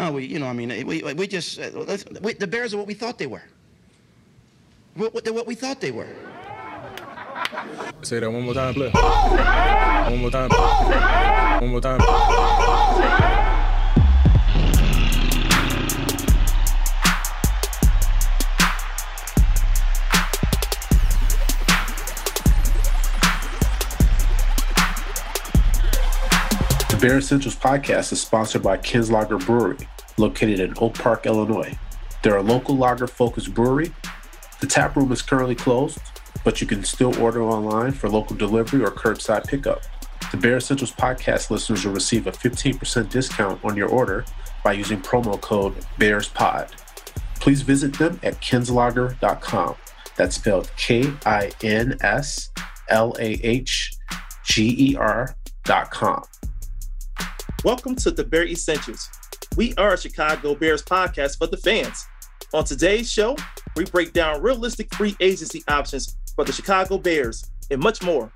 No, we, you know, I mean, we, we just, uh, we, the Bears are what we thought they were. What, what, they're what we thought they were. Say that one more time, play. One more time. One more time. Bear Essentials podcast is sponsored by Kinslahger Brewery, located in Oak Park, Illinois. They're a local lager focused brewery. The tap room is currently closed, but you can still order online for local delivery or curbside pickup. The Bear Essentials podcast listeners will receive a 15% discount on your order by using promo code BEARSPOD. Please visit them at kinslahger.com. That's spelled K I N S L A H G E R.com. Welcome to the Bear Essentials. We are a Chicago Bears podcast for the fans. On today's show, we break down realistic free agency options for the Chicago Bears and much more.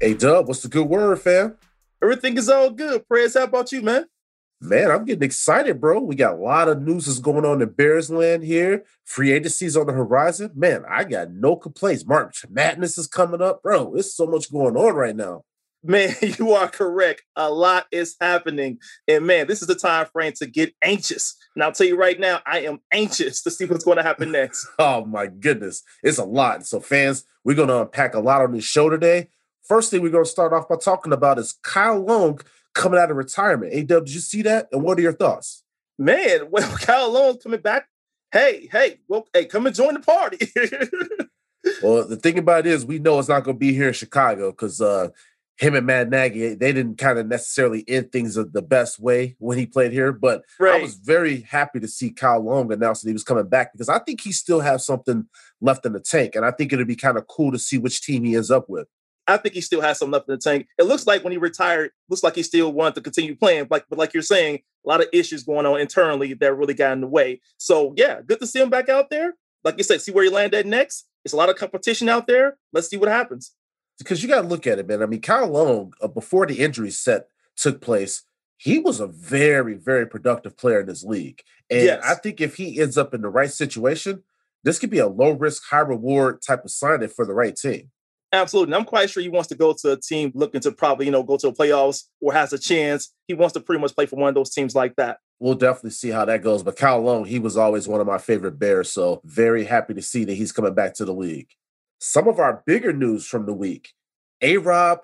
Hey, Dub, what's the good word, fam? Everything is all good. Prayers, how about you, man? Man, I'm getting excited, bro. We got a lot of news that's going on in Bears land here. Free agency's on the horizon. Man, I got no complaints. March Madness is coming up, bro. There's so much going on right now. Man, you are correct. A lot is happening. And man, this is the time frame to get anxious. And I'll tell you right now, I am anxious to see what's going to happen next. oh my goodness. It's a lot. So, fans, we're going to unpack a lot on this show today. First thing we're going to start off by talking about is Kyle Long coming out of retirement. A did you see that? And what are your thoughts? Man, well, Kyle Long coming back. Hey, hey, well, hey, come and join the party. well, the thing about it is, we know it's not going to be here in Chicago because uh, him and Matt Nagy, they didn't kind of necessarily end things the best way when he played here. But right. I was very happy to see Kyle Long announce that he was coming back because I think he still has something left in the tank. And I think it'd be kind of cool to see which team he ends up with. I think he still has some left in the tank. It looks like when he retired, looks like he still wanted to continue playing. Like, but like you're saying, a lot of issues going on internally that really got in the way. So yeah, good to see him back out there. Like you said, see where he landed next. It's a lot of competition out there. Let's see what happens because you got to look at it, man. I mean, Kyle Long, uh, before the injury set took place, he was a very, very productive player in this league. And yes. I think if he ends up in the right situation, this could be a low risk, high reward type of signing for the right team. Absolutely. And I'm quite sure he wants to go to a team looking to probably, you know, go to the playoffs or has a chance. He wants to pretty much play for one of those teams like that. We'll definitely see how that goes. But Kyle Long, he was always one of my favorite Bears. So very happy to see that he's coming back to the league. Some of our bigger news from the week A Rob,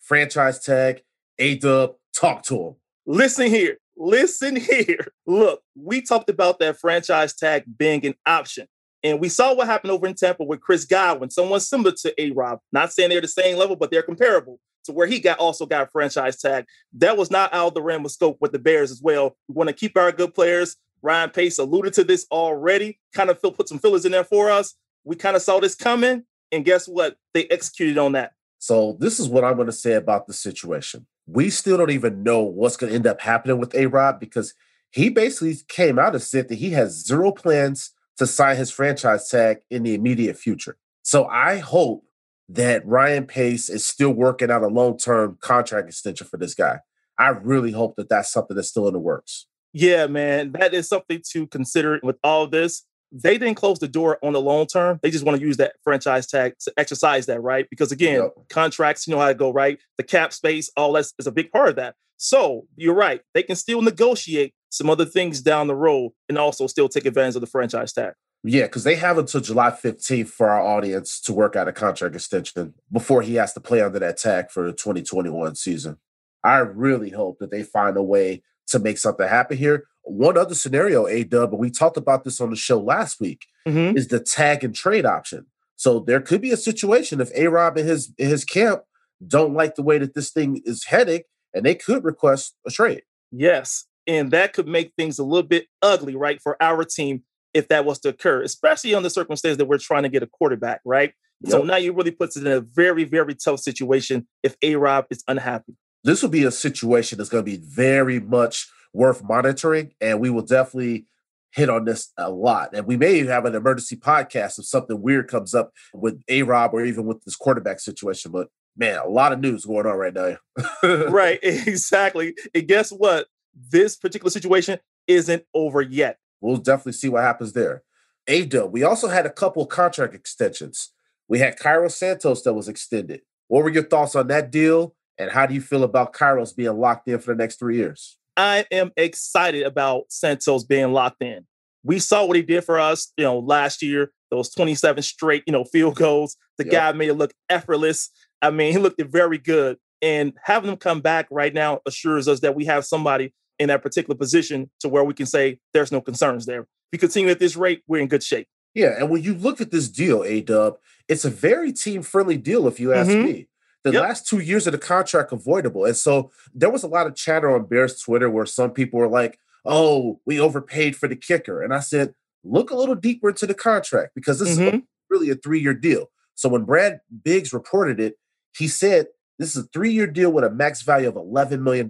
franchise tag, A Dub, talk to him. Listen here. Listen here. Look, we talked about that franchise tag being an option. And we saw what happened over in Tampa with Chris Godwin, someone similar to A Rob. Not saying they're the same level, but they're comparable to where he got also got franchise tag. That was not out of the realm of scope with the Bears as well. We want to keep our good players. Ryan Pace alluded to this already, kind of put some fillers in there for us. We kind of saw this coming. And guess what? They executed on that. So this is what I'm going to say about the situation. We still don't even know what's going to end up happening with A Rob because he basically came out and said that he has zero plans to sign his franchise tag in the immediate future. So I hope that Ryan Pace is still working out a long term contract extension for this guy. I really hope that that's something that's still in the works. Yeah, man, that is something to consider with all this they didn't close the door on the long term. They just want to use that franchise tag to exercise that, right? Because again, yep. contracts, you know how to go, right? The cap space, all that is a big part of that. So you're right. They can still negotiate some other things down the road and also still take advantage of the franchise tag. Yeah, because they have until July 15th for our audience to work out a contract extension before he has to play under that tag for the 2021 season. I really hope that they find a way to make something happen here. One other scenario, A Dub, and we talked about this on the show last week, mm-hmm. is the tag and trade option. So there could be a situation if A Rob and his his camp don't like the way that this thing is heading, and they could request a trade. Yes. And that could make things a little bit ugly, right, for our team if that was to occur, especially on the circumstance that we're trying to get a quarterback, right? Yep. So now you really puts it in a very, very tough situation if A Rob is unhappy this will be a situation that's going to be very much worth monitoring, and we will definitely hit on this a lot. And we may have an emergency podcast if something weird comes up with A Rob or even with this quarterback situation. But man, a lot of news going on right now. right, exactly. And guess what? This particular situation isn't over yet. We'll definitely see what happens there. A we also had a couple contract extensions. We had Cairo Santos that was extended. What were your thoughts on that deal? And how do you feel about Cairo's being locked in for the next three years? I am excited about Santos being locked in. We saw what he did for us, you know, last year, those 27 straight, you know, field goals. The yep. guy made it look effortless. I mean, he looked very good. And having him come back right now assures us that we have somebody in that particular position to where we can say there's no concerns there. If we continue at this rate, we're in good shape. Yeah, and when you look at this deal, A Dub, it's a very team friendly deal, if you ask mm-hmm. me. The yep. last two years of the contract avoidable. And so there was a lot of chatter on Bears Twitter where some people were like, oh, we overpaid for the kicker. And I said, look a little deeper into the contract because this mm-hmm. is really a three year deal. So when Brad Biggs reported it, he said this is a three year deal with a max value of $11 million.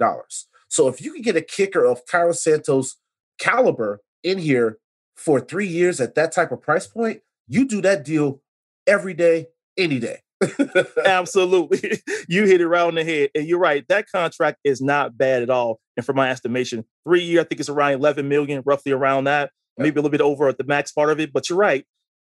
So if you can get a kicker of Cairo Santos caliber in here for three years at that type of price point, you do that deal every day, any day. Absolutely. You hit it right on the head. And you're right. That contract is not bad at all. And for my estimation, three year, I think it's around 11 million, roughly around that, maybe a little bit over at the max part of it. But you're right.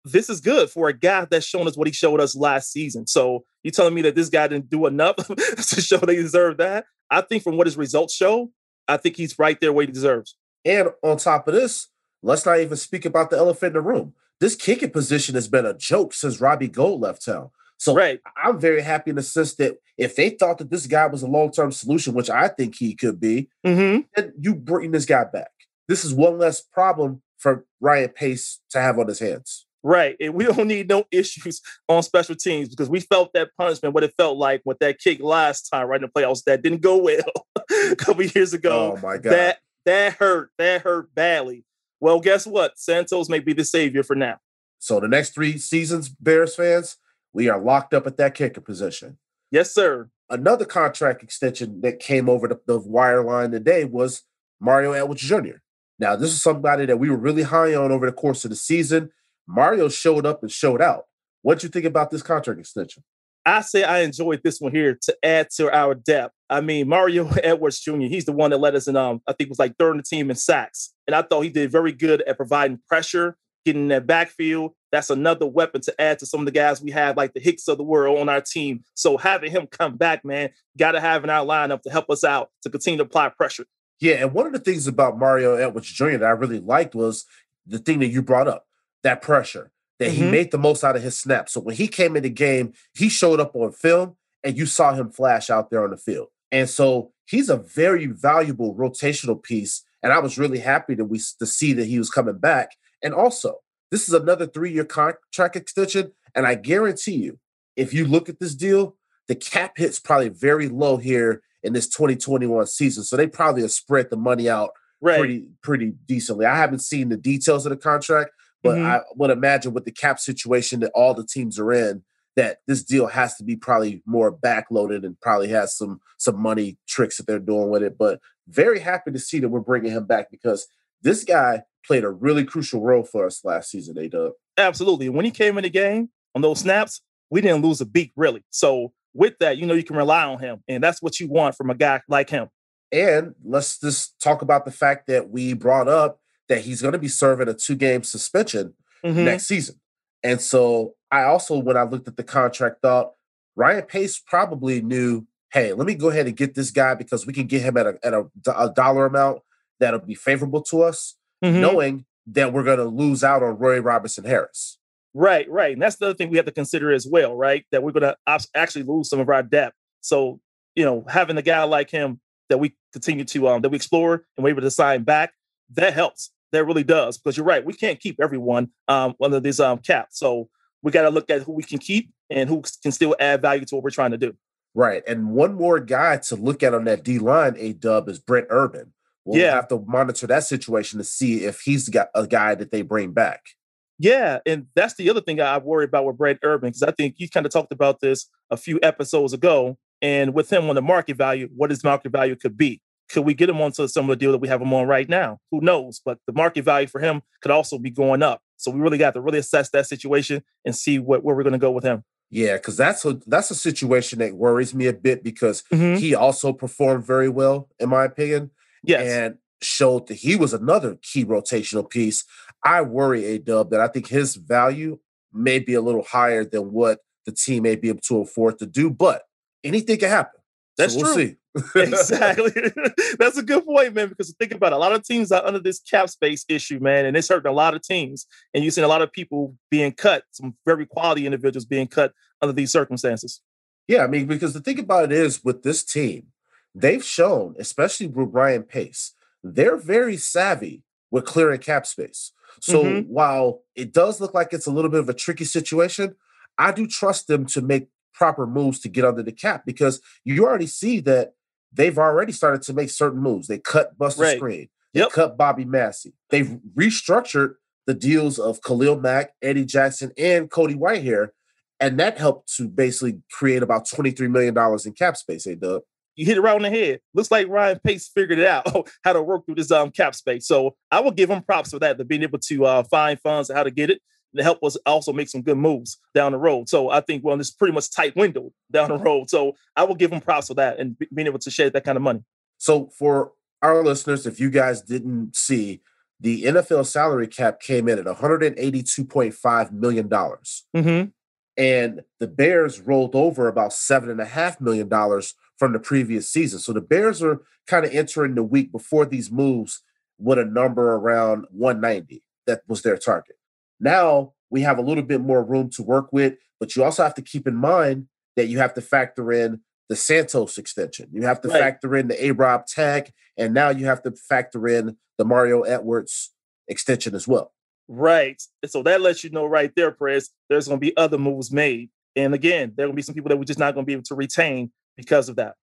This is good for a guy that's shown us what he showed us last season. So you're telling me that this guy didn't do enough to show they deserve that? I think from what his results show, I think he's right there where he deserves. And on top of this, let's not even speak about the elephant in the room. This kicking position has been a joke since Robbie Gould left town. So right. I'm very happy in the sense that if they thought that this guy was a long term solution, which I think he could be, mm-hmm. then you bring this guy back. This is one less problem for Ryan Pace to have on his hands. Right. And we don't need no issues on special teams because we felt that punishment, what it felt like with that kick last time right in the playoffs that didn't go well a couple years ago. Oh my God. That that hurt. That hurt badly. Well, guess what? Santos may be the savior for now. So the next three seasons, Bears fans, we are locked up at that kicker position. Yes, sir. Another contract extension that came over the, the wire line today was Mario Edwards Jr. Now, this is somebody that we were really high on over the course of the season. Mario showed up and showed out. What do you think about this contract extension? I say I enjoyed this one here to add to our depth. I mean, Mario Edwards Jr., he's the one that led us in, um, I think it was like third in the team in sacks. And I thought he did very good at providing pressure, getting in that backfield. That's another weapon to add to some of the guys we have, like the Hicks of the world on our team. So having him come back, man, got to have in our lineup to help us out to continue to apply pressure. Yeah, and one of the things about Mario Edwards Jr. that I really liked was the thing that you brought up, that pressure that mm-hmm. he made the most out of his snaps. So when he came in the game, he showed up on film and you saw him flash out there on the field. And so he's a very valuable rotational piece. And I was really happy that we to see that he was coming back. And also, this is another three-year contract extension. And I guarantee you, if you look at this deal, the cap hit's probably very low here in this 2021 season. So they probably have spread the money out right. pretty pretty decently. I haven't seen the details of the contract, but mm-hmm. I would imagine with the cap situation that all the teams are in, that this deal has to be probably more backloaded and probably has some some money tricks that they're doing with it. But very happy to see that we're bringing him back because this guy played a really crucial role for us last season. A Dub. Absolutely. When he came in the game on those snaps, we didn't lose a beat really. So with that, you know you can rely on him, and that's what you want from a guy like him. And let's just talk about the fact that we brought up that he's going to be serving a two game suspension mm-hmm. next season. And so I also, when I looked at the contract, thought Ryan Pace probably knew, hey, let me go ahead and get this guy because we can get him at a, at a, a dollar amount that'll be favorable to us, mm-hmm. knowing that we're going to lose out on Roy Robertson-Harris. Right, right. And that's the other thing we have to consider as well, right? That we're going to actually lose some of our depth. So, you know, having a guy like him that we continue to, um, that we explore and we're able to sign back, that helps that really does because you're right. We can't keep everyone um, under these um, caps. So we got to look at who we can keep and who can still add value to what we're trying to do. Right. And one more guy to look at on that D line, A dub, is Brent Urban. We'll yeah. have to monitor that situation to see if he's got a guy that they bring back. Yeah, and that's the other thing I worry about with Brent Urban because I think you kind of talked about this a few episodes ago. And with him on the market value, what his market value could be could we get him onto some of the deal that we have him on right now? Who knows? But the market value for him could also be going up. So we really got to really assess that situation and see what, where we're going to go with him. Yeah, because that's a that's a situation that worries me a bit because Mhm. he also performed very well, in my opinion, Yes. and showed that he was another key rotational piece. I worry a dub that I think his value may be a little higher than what the team may be able to afford to do, but anything can happen. So That's we'll true. see. exactly. That's a good point, man. Because think about it, a lot of teams are under this cap space issue, man, and it's hurting a lot of teams. And you've seen a lot of people being cut, some very quality individuals being cut under these circumstances. Yeah, I mean, because the thing about it is with this team, they've shown, especially with Ryan Pace, they're very savvy with clearing cap space. So Mhm. while it does look like it's a little bit of a tricky situation, I do trust them to make proper moves to get under the cap because you already see that they've already started to make certain moves. They cut Buster Right. Skrine, they Yep. cut Bobby Massey, they've restructured the deals of Khalil Mack, Eddie Jackson, and Cody Whitehair. And that helped to basically create about $23 million in cap space, hey Doug. You hit it right on the head. Looks like Ryan Pace figured it out how to work through this um cap space. So I will give him props for that, to being able to uh, find funds and how to get it and help us also make some good moves down the road. So I think well, this is pretty much tight window down the road. So I will give him props for that and be- being able to shed that kind of money. So for our listeners, if you guys didn't see, the NFL salary cap came in at $182.5 million. Mm-hmm. And the Bears rolled over about seven and a half million dollars from the previous season. So the Bears are kind of entering the week before these moves with a number around 190. That was their target. Now we have a little bit more room to work with, but you also have to keep in mind that you have to factor in the Santos extension. You have to Right. factor in the A Rob tag, and now you have to factor in the Mario Edwards extension as well. Right. So that lets you know right there, Press, there's going to be other moves made. And again, there are going to be some people that we're just not going to be able to retain because of that.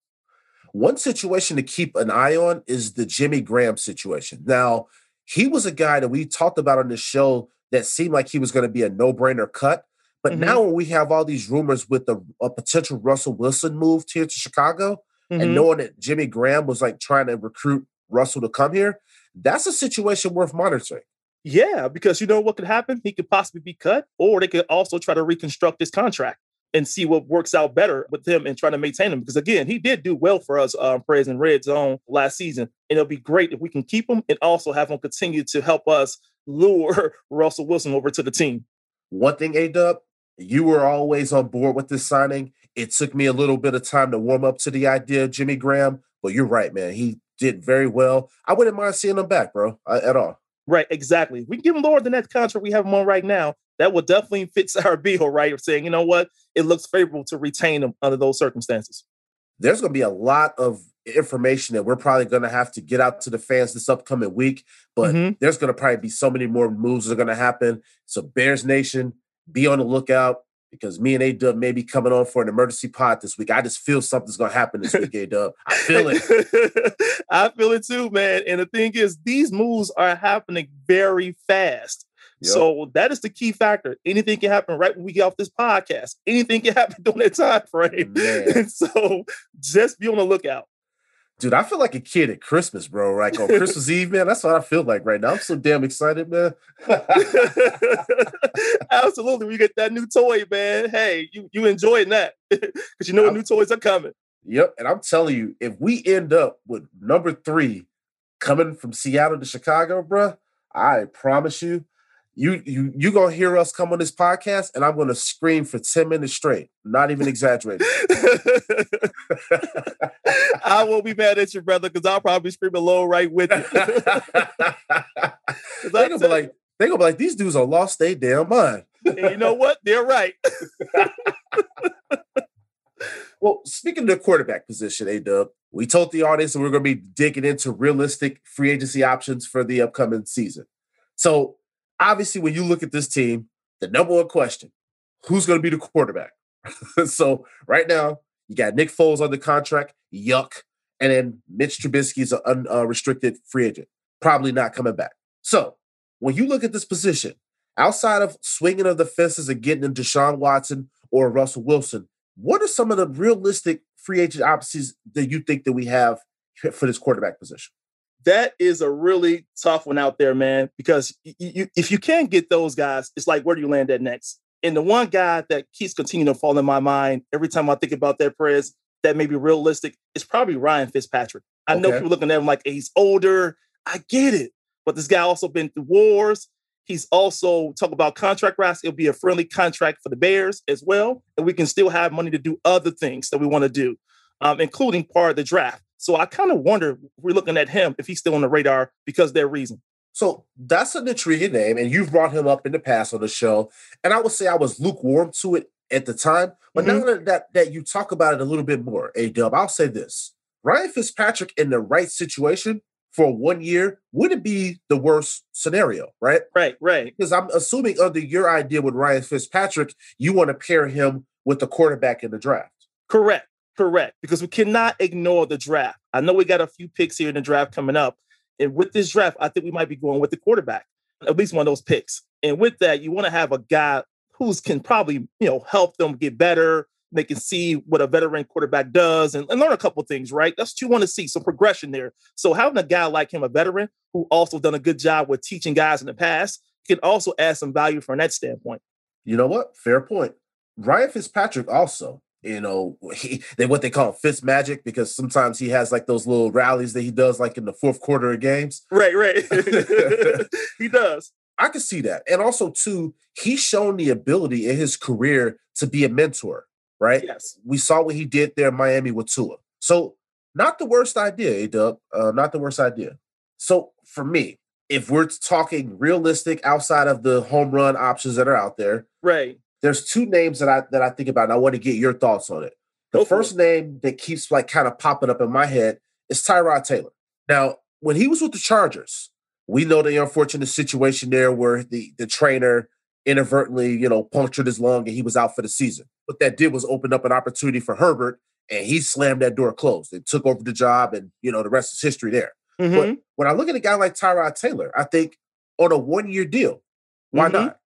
One situation to keep an eye on is the Jimmy Graham situation. Now, he was a guy that we talked about on the show that seemed like he was going to be a no brainer cut. But Mhm. now, when we have all these rumors with the, a potential Russell Wilson move here to Chicago, Mhm. and knowing that Jimmy Graham was like trying to recruit Russell to come here, that's a situation worth monitoring. Yeah, because you know what could happen? He could possibly be cut, or they could also try to reconstruct his contract and see what works out better with him and trying to maintain him. Because again, he did do well for us, um, Prez in Red Zone last season, and it'll be great if we can keep him and also have him continue to help us lure Russell Wilson over to the team. One thing, A Dub, you were always on board with this signing. It took me a little bit of time to warm up to the idea of Jimmy Graham, but you're right, man. He did very well. I wouldn't mind seeing him back, bro, uh, at all. Right, exactly. We can give him lower than that contract we have him on right now, that would definitely fit our bill, right? Of saying, you know what, it looks favorable to retain him under those circumstances. There's going to be a lot of information that we're probably going to have to get out to the fans this upcoming week, but Mhm. there's going to probably be so many more moves that are going to happen. So, Bears Nation, be on the lookout because me and A Dub may be coming on for an emergency pod this week. I just feel something's going to happen this week, A Dub. I feel it. I feel it too, man. And the thing is, these moves are happening very fast. Yep. So that is the key factor. Anything can happen right when we get off this podcast. Anything can happen during that time frame. Man. And so just be on the lookout. Dude, I feel like a kid at Christmas, bro. Like on Christmas Eve, man. That's what I feel like right now. I'm so damn excited, man. Absolutely. We get that new toy, man. Hey, you you enjoying that. Because you know I'm- new toys are coming. Yep. And I'm telling you, if we end up with number three coming from Seattle to Chicago, bruh, I promise you, you you you gonna hear us come on this podcast, and I'm gonna scream for 10 minutes straight. Not even exaggerating. I won't be mad at you, brother, because I'll probably scream low right with you. they gonna be like, they gonna be like, these dudes are lost their damn mind. and you know what? They're right. Well, speaking of the quarterback position, A Dub, we told the audience that we're going to be digging into realistic free agency options for the upcoming season. So, obviously, when you look at this team, the number one question who's going to be the quarterback? so, right now, you got Nick Foles under contract, yuck. And then Mitch Trubisky is an unrestricted uh, free agent, probably not coming back. So, when you look at this position, outside of swinging of the fences and getting into Deshaun Watson or Russell Wilson, what are some of the realistic free agent options that you think that we have for this quarterback position? That is a really tough one out there, man. Because y- y- you, if you can't get those guys, it's like where do you land at next? And the one guy that keeps continuing to fall in my mind every time I think about that press that may be realistic is probably Ryan Fitzpatrick. I know people looking at him like hey, he's older. I get it. But this guy also been through wars. He's also talk about contract rights. It'll be a friendly contract for the Bears as well. And we can still have money to do other things that we want to do, um, including part of the draft. So I kind of wonder we're looking at him if he's still on the radar because of their reason. So that's an intriguing name, and you've brought him up in the past on the show. And I would say I was lukewarm to it at the time, but now mm-hmm. that, that that you talk about it a little bit more, A Dub, I'll say this: Ryan Fitzpatrick in the right situation for one year wouldn't be the worst scenario, right? Right, right. Because I'm assuming under your idea with Ryan Fitzpatrick, you want to pair him with the quarterback in the draft. Correct, correct. Because we cannot ignore the draft. I know we got a few picks here in the draft coming up. And with this draft, I think we might be going with the quarterback, at least one of those picks. And with that, you want to have a guy who's can probably, you know, help them get better. They can see what a veteran quarterback does and, and learn a couple things, right? That's what you want to see, some progression there. So having a guy like him, a veteran who also done a good job with teaching guys in the past, can also add some value from that standpoint. You know what? Fair point. Ryan Fitzpatrick also, you know, he they what they call Fitzmagic because sometimes he has like those little rallies that he does like in the fourth quarter of games. Right, right. he does. I can see that. And also too, he's shown the ability in his career to be a mentor, right? Yes. We saw what he did there in Miami with Tua. So not the worst idea, A-Dub. Uh, not the worst idea. So for me, if we're talking realistic outside of the home run options that are out there, Right. There's two names that I that I think about, and I want to get your thoughts on it. The first name that keeps like kind of popping up in my head is Tyrod Taylor. Now, when he was with the Chargers, we know the unfortunate situation there where the the trainer inadvertently, you know, punctured his lung and he was out for the season. What that did was open up an opportunity for Herbert, and he slammed that door closed and took over the job, and you know the rest is history there. Mhm. But when I look at a guy like Tyrod Taylor, I think on a one year deal, why Mhm. not?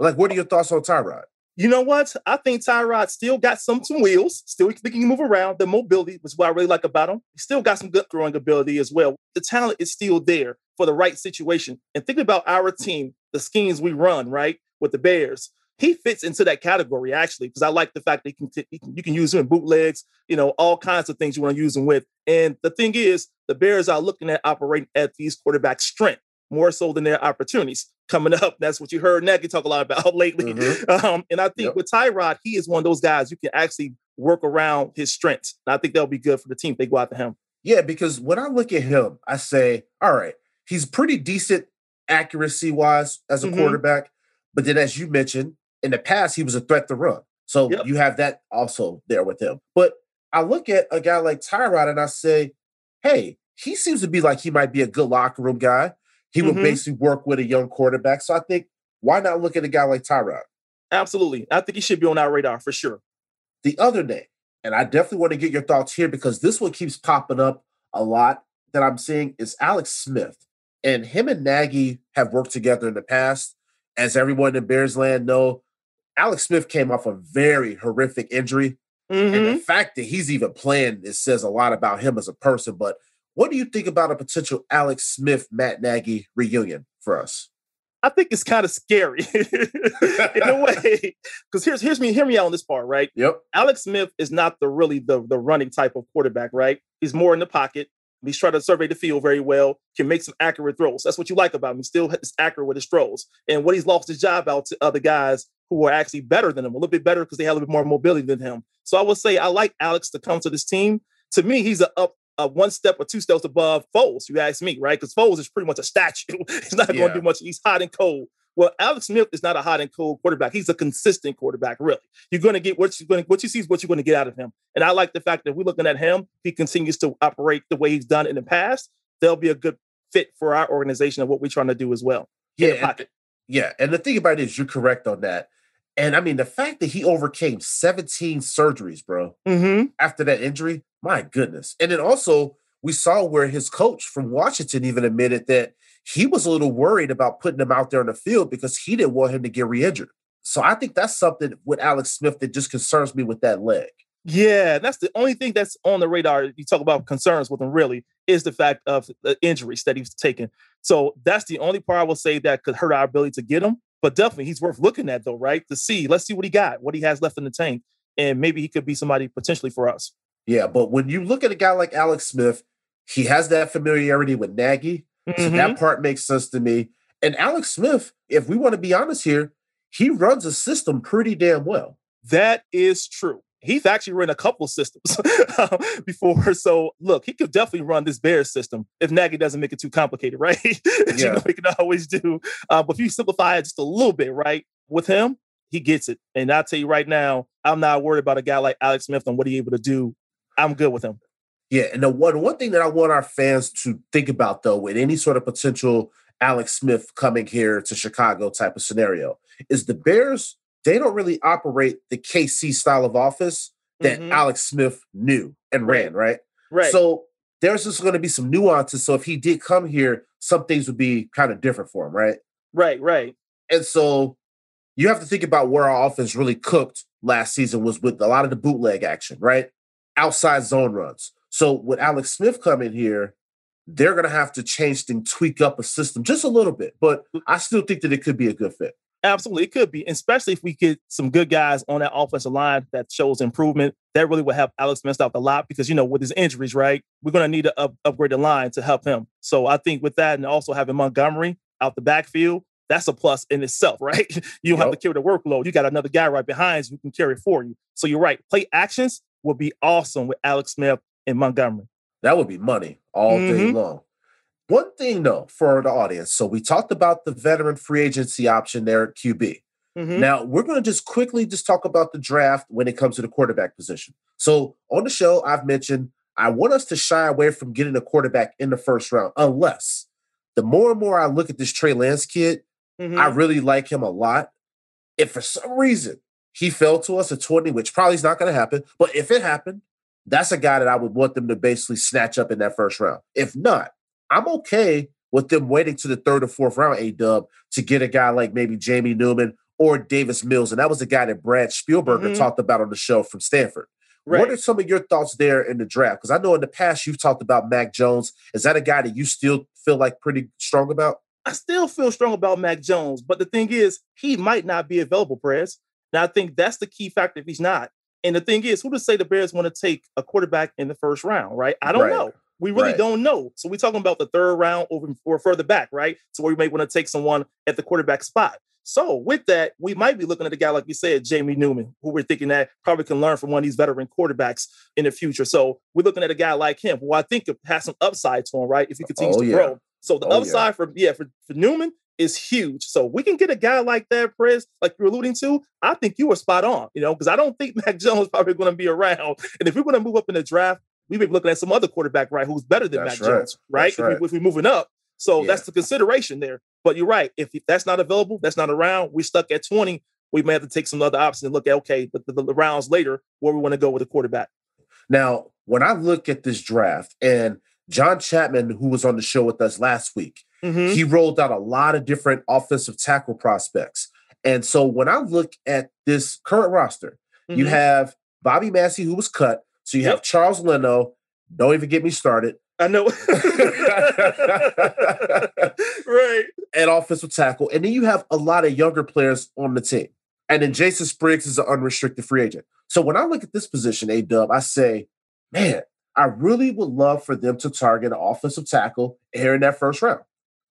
Like, what are your thoughts on Tyrod? You know what? I think Tyrod still got some some wheels. Still he can move around. The mobility was what I really like about him. He still got some good throwing ability as well. The talent is still there for the right situation. And think about our team, the schemes we run, right? With the Bears. He fits into that category actually, because I like the fact that he can, he can you can use him in bootlegs, you know, all kinds of things you want to use him with. And the thing is, the Bears are looking at operating at these quarterback strength more so than their opportunities coming up. That's what you heard Nagy talk a lot about lately. Mhm. Um, and I think Yep. with Tyrod, he is one of those guys you can actually work around his strengths. And I think that'll be good for the team if they go after him. Yeah, because when I look at him, I say, all right, he's pretty decent accuracy wise as a Mhm. quarterback. But then, as you mentioned, in the past, he was a threat to run. So Yep. you have that also there with him. But I look at a guy like Tyrod and I say, hey, he seems to be like he might be a good locker room guy. He would Mhm. basically work with a young quarterback. So I think, why not look at a guy like Tyrod? Absolutely. I think he should be on our radar for sure. The other name, and I definitely want to get your thoughts here because this one keeps popping up a lot that I'm seeing is Alex Smith. And him and Nagy have worked together in the past. As everyone in Bears land know, Alex Smith came off a very horrific injury. And Mhm. the fact that he's even playing, it says a lot about him as a person. But what do you think about a potential Alex Smith, Matt Nagy reunion for us? I think it's kind of scary in a way. Because here's here's me, hear me out on this part, right? Yep. Alex Smith is not the really the, the running type of quarterback, right? He's more in the pocket. He's trying to survey the field very well, can make some accurate throws. That's what you like about him. He still is accurate with his throws. And what he's lost his job out to other guys who are actually better than him, a little bit better because they have a little bit more mobility than him. So I would say I like Alex to come to this team. To me, he's a up a one step or two steps above Foles, you ask me, right? Because Foles is pretty much a statue. he's not going to do much. He's hot and cold. Well, Alex Smith is not a hot and cold quarterback. He's a consistent quarterback, really. You're going to get what you're going what you see is what you're going to get out of him. And I like the fact that we're looking at him. He continues to operate the way he's done in the past. They'll be a good fit for our organization and what we're trying to do as well. Yeah, and-. Yeah, and the thing about it is, you're correct on that. And I mean, the fact that he overcame 17 surgeries, bro, Mm-hmm. after that injury, my goodness. And then also, we saw where his coach from Washington even admitted that he was a little worried about putting him out there on the field because he didn't want him to get re injured. So I think that's something with Alex Smith that just concerns me with that leg. Yeah, that's the only thing that's on the radar. You talk about concerns with him, really, is the fact of the injuries that he's taken. So that's the only part I will say that could hurt our ability to get him. But definitely, he's worth looking at, though, right? To see, let's see what he got, what he has left in the tank, and maybe he could be somebody potentially for us. Yeah, but when you look at a guy like Alex Smith, he has that familiarity with Nagy. Mm-hmm. So that part makes sense to me. And Alex Smith, if we want to be honest here, he runs a system pretty damn well. That is true. He's actually run a couple systems before. So look, he could definitely run this Bears system if Nagy doesn't make it too complicated, right? yeah. you know, he can always do. Uh, but if you simplify it just a little bit, right? With him, he gets it. And I'll tell you right now, I'm not worried about a guy like Alex Smith and what he's able to do. I'm good with him. Yeah, and the one one thing that I want our fans to think about though, with any sort of potential Alex Smith coming here to Chicago type of scenario, is the Bears they don't really operate the KC style of office that mm-hmm. Alex Smith knew and ran, right? Right. So there's just going to be some nuances. So if he did come here, some things would be kind of different for him, right? Right, right. And so you have to think about where our offense really cooked last season was with a lot of the bootleg action, right? Outside zone runs. So with Alex Smith coming here, they're going to have to change and tweak up a system just a little bit. But I still think that it could be a good fit. Absolutely, it could be, especially if we get some good guys on that offensive line that shows improvement. That really would help Alex Smith out a lot because you know with his injuries, right? We're going to need to up, upgrade the line to help him. So I think with that, and also having Montgomery out the backfield, that's a plus in itself, right? You don't yep. have to carry the workload. You got another guy right behind you who can carry for you. So you're right. Play actions will be awesome with Alex Smith in Montgomery. That would be money all mm-hmm. day long. One thing though for the audience. So we talked about the veteran free agency option there at QB. Mm-hmm. Now we're going to just quickly just talk about the draft when it comes to the quarterback position. So on the show, I've mentioned I want us to shy away from getting a quarterback in the first round, unless the more and more I look at this Trey Lance kid, mm-hmm. I really like him a lot. If for some reason he fell to us at 20, which probably is not going to happen, but if it happened, that's a guy that I would want them to basically snatch up in that first round. If not, I'm okay with them waiting to the third or fourth round, A dub, to get a guy like maybe Jamie Newman or Davis Mills. And that was a guy that Brad Spielberger mm-hmm. talked about on the show from Stanford. Right. What are some of your thoughts there in the draft? Because I know in the past you've talked about Mac Jones. Is that a guy that you still feel like pretty strong about? I still feel strong about Mac Jones, but the thing is, he might not be available, Prez. And I think that's the key factor if he's not. And the thing is, who to say the Bears want to take a quarterback in the first round, right? I don't right. know. We really right. don't know. So we're talking about the third round over or further back, right? So where you may want to take someone at the quarterback spot. So with that, we might be looking at a guy like you said, Jamie Newman, who we're thinking that probably can learn from one of these veteran quarterbacks in the future. So we're looking at a guy like him, who I think has some upside to him, right? If he oh, continues oh, to yeah. grow. So the oh, upside yeah. for yeah for, for Newman is huge. So we can get a guy like that, Prez, like you're alluding to. I think you were spot on, you know, because I don't think Mac Jones is probably going to be around. And if we're going to move up in the draft, we may be looking at some other quarterback, right, who's better than that's Mac right. Jones, right? If, right. We, if, we're moving up. So yeah. that's the consideration there. But you're right. If that's not available, that's not around, we're stuck at 20. We may have to take some other options and look at, okay, the, the, the rounds later, where we want to go with the quarterback. Now, when I look at this draft and John Chapman, who was on the show with us last week, mm-hmm. he rolled out a lot of different offensive tackle prospects. And so when I look at this current roster, mm-hmm. you have Bobby Massey, who was cut. So you yep. have Charles Leno. Don't even get me started. I know. right. And offensive tackle. And then you have a lot of younger players on the team. And then Jason Spriggs is an unrestricted free agent. So when I look at this position, A Dub, I say, man, I really would love for them to target an offensive tackle here in that first round.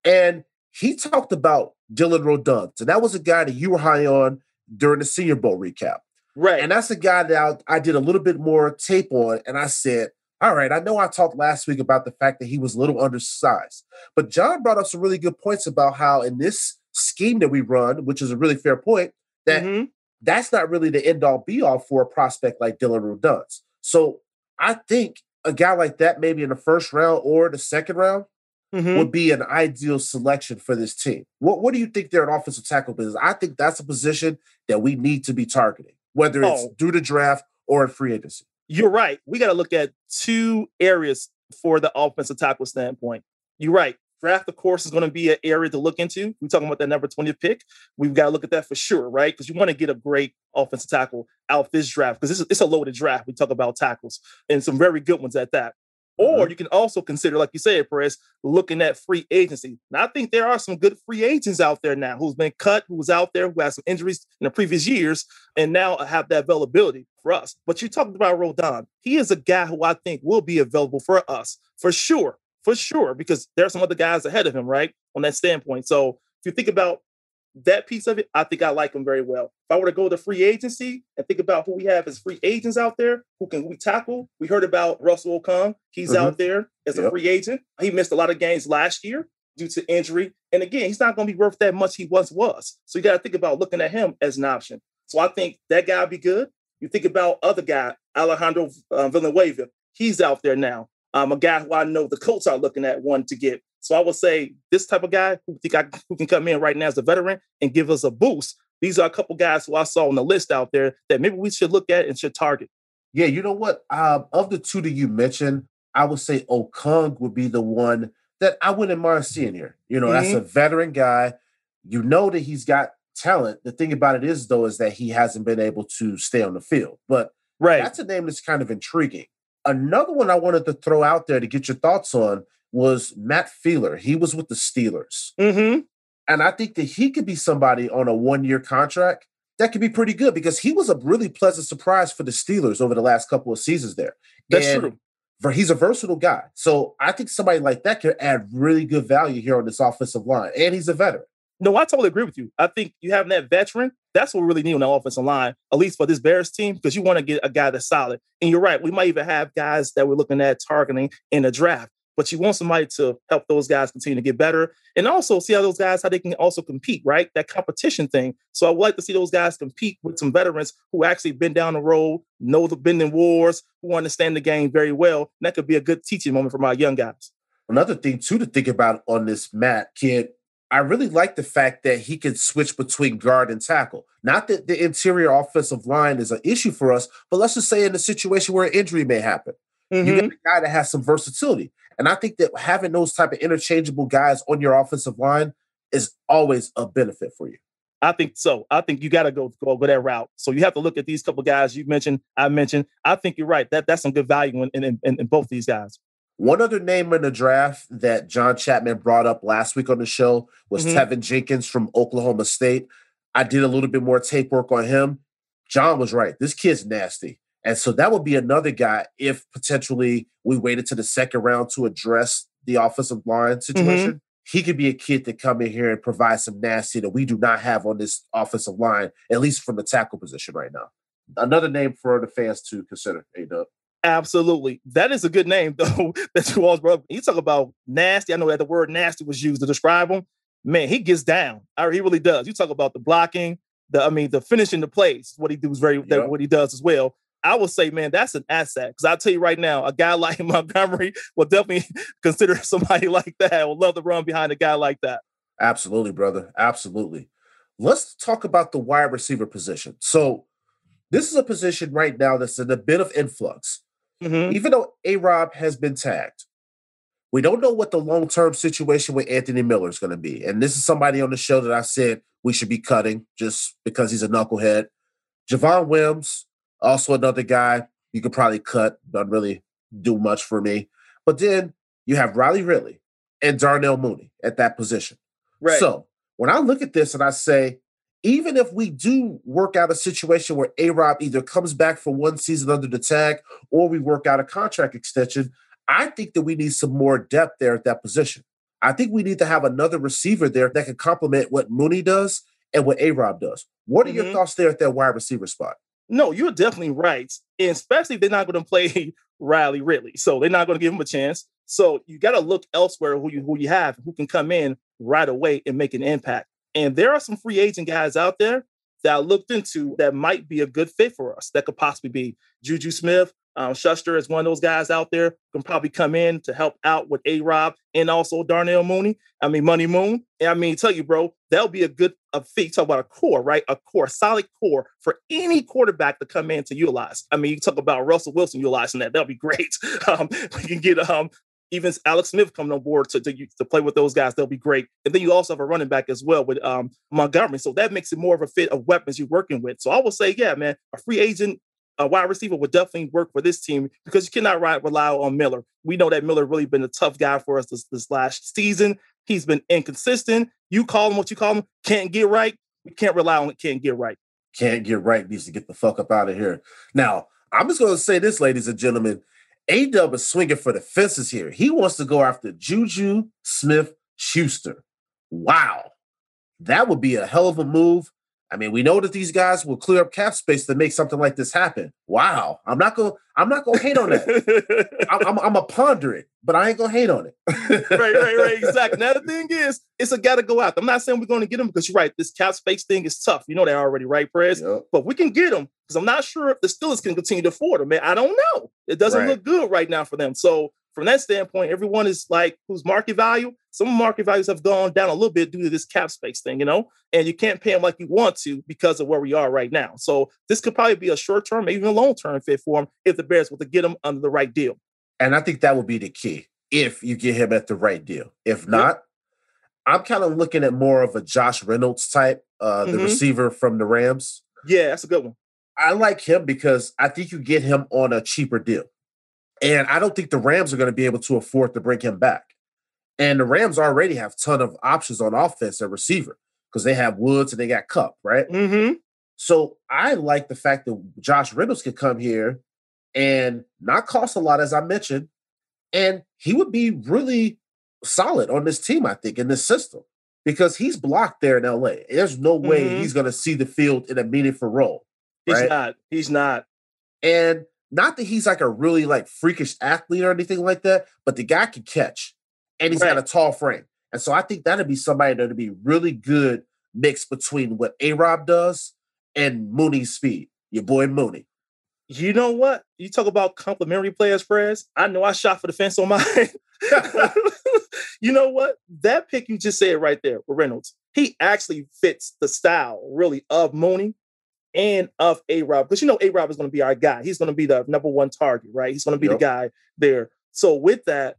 And he talked about Dillon Radunz, and that was a guy that you were high on during the Senior Bowl recap. Right. And that's a guy that I, I did a little bit more tape on. And I said, all right, I know I talked last week about the fact that he was a little undersized, but John brought up some really good points about how in this scheme that we run, which is a really fair point, that mm-hmm. that's not really the end all be all for a prospect like Dillon Radunz. So I think a guy like that, maybe in the first round or the second round, mm-hmm. would be an ideal selection for this team. What What do you think they're an offensive tackle business? I think that's a position that we need to be targeting whether it's oh. through the draft or in free agency. You're right. We got to look at two areas for the offensive tackle standpoint. You're right. Draft, of course, is going to be an area to look into. We're talking about that number 20 pick. We've got to look at that for sure, right? Because you want to get a great offensive tackle out this draft because it's a loaded draft. We talk about tackles and some very good ones at that. Mm-hmm. Or you can also consider, like you said, Perez, looking at free agency. Now, I think there are some good free agents out there now who's been cut, who's out there, who has some injuries in the previous years, and now have that availability for us. But you talked about Rodon. He is a guy who I think will be available for us for sure, for sure, because there are some other guys ahead of him, right? On that standpoint. So if you think about that piece of it, I think I like him very well. If I were to go to free agency and think about who we have as free agents out there, who can we tackle? We heard about Russell Okung. He's mm-hmm. out there as yep. a free agent. He missed a lot of games last year due to injury. And again, he's not going to be worth that much he once was. So you got to think about looking at him as an option. So I think that guy would be good. You think about other guy, Alejandro uh, Villanueva. He's out there now. Um, a guy who I know the Colts are looking at one to get. So I would say this type of guy who think I, who can come in right now as a veteran and give us a boost. These are a couple guys who I saw on the list out there that maybe we should look at and should target. Yeah, you know what? Um, of the two that you mentioned, I would say Okung would be the one that I wouldn't mind seeing here. You know, mm-hmm. that's a veteran guy. You know that he's got talent. The thing about it is, though, is that he hasn't been able to stay on the field. But right. that's a name that's kind of intriguing. Another one I wanted to throw out there to get your thoughts on was Matt Feiler. He was with the Steelers. Mm-hmm. And I think that he could be somebody on a one year contract that could be pretty good because he was a really pleasant surprise for the Steelers over the last couple of seasons there. That's and true. He's a versatile guy. So I think somebody like that could add really good value here on this offensive line. And he's a veteran. No, I totally agree with you. I think you having that veteran, that's what we really need on the offensive line, at least for this Bears team, because you want to get a guy that's solid. And you're right, we might even have guys that we're looking at targeting in the draft but you want somebody to help those guys continue to get better and also see how those guys how they can also compete right that competition thing so i would like to see those guys compete with some veterans who actually been down the road know the been in wars who understand the game very well and that could be a good teaching moment for my young guys another thing too to think about on this matt kid I really like the fact that he can switch between guard and tackle. Not that the interior offensive line is an issue for us, but let's just say in a situation where an injury may happen. Mm-hmm. You get a guy that has some versatility. And I think that having those type of interchangeable guys on your offensive line is always a benefit for you. I think so. I think you got to go, go go that route. So you have to look at these couple guys you mentioned. I mentioned. I think you're right. That that's some good value in in, in, in both these guys. One other name in the draft that John Chapman brought up last week on the show was mm-hmm. Teven Jenkins from Oklahoma State. I did a little bit more tape work on him. John was right. This kid's nasty. And so that would be another guy if potentially we waited to the second round to address the offensive line situation. Mm-hmm. He could be a kid to come in here and provide some nasty that we do not have on this offensive line, at least from the tackle position right now. Another name for the fans to consider, A Dub. Absolutely. That is a good name, though, that you all brought up. You talk about nasty. I know that the word nasty was used to describe him. Man, he gets down. He really does. You talk about the blocking, the I mean, the finishing the plays, what he does very yep. what he does as well. I would say, man, that's an asset. Because I'll tell you right now, a guy like Montgomery will definitely consider somebody like that. Will love to run behind a guy like that. Absolutely, brother. Absolutely. Let's talk about the wide receiver position. So, this is a position right now that's in a bit of influx. Mm-hmm. Even though A Rob has been tagged, we don't know what the long term situation with Anthony Miller is going to be. And this is somebody on the show that I said we should be cutting just because he's a knucklehead. Javon Wims, also, another guy you could probably cut, doesn't really do much for me. But then you have Riley Ridley and Darnell Mooney at that position. Right. So when I look at this and I say, even if we do work out a situation where A Rob either comes back for one season under the tag or we work out a contract extension, I think that we need some more depth there at that position. I think we need to have another receiver there that can complement what Mooney does and what A Rob does. What are mm-hmm. your thoughts there at that wide receiver spot? No, you're definitely right. And especially if they're not going to play Riley Ridley. So they're not going to give him a chance. So you got to look elsewhere who you who you have who can come in right away and make an impact. And there are some free agent guys out there that I looked into that might be a good fit for us. That could possibly be Juju Smith, um, Schuster is one of those guys out there can probably come in to help out with A Rob and also Darnell Mooney. I mean, Money Moon. And I mean, tell you, bro, that'll be a good a fit. Talk about a core, right? A core, solid core for any quarterback to come in to utilize. I mean, you talk about Russell Wilson utilizing that. That'll be great. Um, we can get um, even Alex Smith coming on board to, to, to play with those guys, they'll be great. And then you also have a running back as well with um, Montgomery. So that makes it more of a fit of weapons you're working with. So I will say, yeah, man, a free agent a wide receiver would definitely work for this team because you cannot rely on Miller. We know that Miller really been a tough guy for us this, this last season. He's been inconsistent. You call him what you call him, can't get right. We can't rely on it, can't get right. Can't get right, needs to get the fuck up out of here. Now, I'm just going to say this, ladies and gentlemen. A Dub is swinging for the fences here. He wants to go after Juju Smith Schuster. Wow. That would be a hell of a move. I mean, we know that these guys will clear up cap space to make something like this happen. Wow, I'm not gonna, I'm not gonna hate on that. I'm, I'm, I'm a ponder it, but I ain't gonna hate on it. right, right, right, exactly. Now the thing is, it's a gotta go out. I'm not saying we're going to get them because you're right. This cap space thing is tough. You know that already, right, Prez? Yep. But we can get them because I'm not sure if the Steelers can continue to afford them. Man, I don't know. It doesn't right. look good right now for them. So from that standpoint, everyone is like whose market value. Some market values have gone down a little bit due to this cap space thing, you know, and you can't pay them like you want to because of where we are right now. So this could probably be a short term, maybe even a long term fit for him if the Bears were to get him under the right deal. And I think that would be the key if you get him at the right deal. If not, yep. I'm kind of looking at more of a Josh Reynolds type, uh, the mm-hmm. receiver from the Rams. Yeah, that's a good one. I like him because I think you get him on a cheaper deal. And I don't think the Rams are going to be able to afford to bring him back. And the Rams already have a ton of options on offense at receiver because they have Woods and they got Kupp, right? Mm-hmm. So I like the fact that Josh Reynolds could come here and not cost a lot, as I mentioned, and he would be really solid on this team, I think, in this system because he's blocked there in LA. There's no way mm-hmm. he's going to see the field in a meaningful role. He's not. He's not. And not that he's like a really like freakish athlete or anything like that, but the guy can catch and he's right. got a tall frame. And so I think that'd be somebody that'd be really good mix between what A Rob does and Mooney's speed. Your boy Mooney. You know what? You talk about complimentary players, Prez. I know I shot for the fence on mine. you know what? That pick you just said right there with Reynolds, he actually fits the style really of Mooney and of A Rob, because you know A Rob is going to be our guy. He's going to be the number one target, right? He's going to be yep. the guy there. So with that,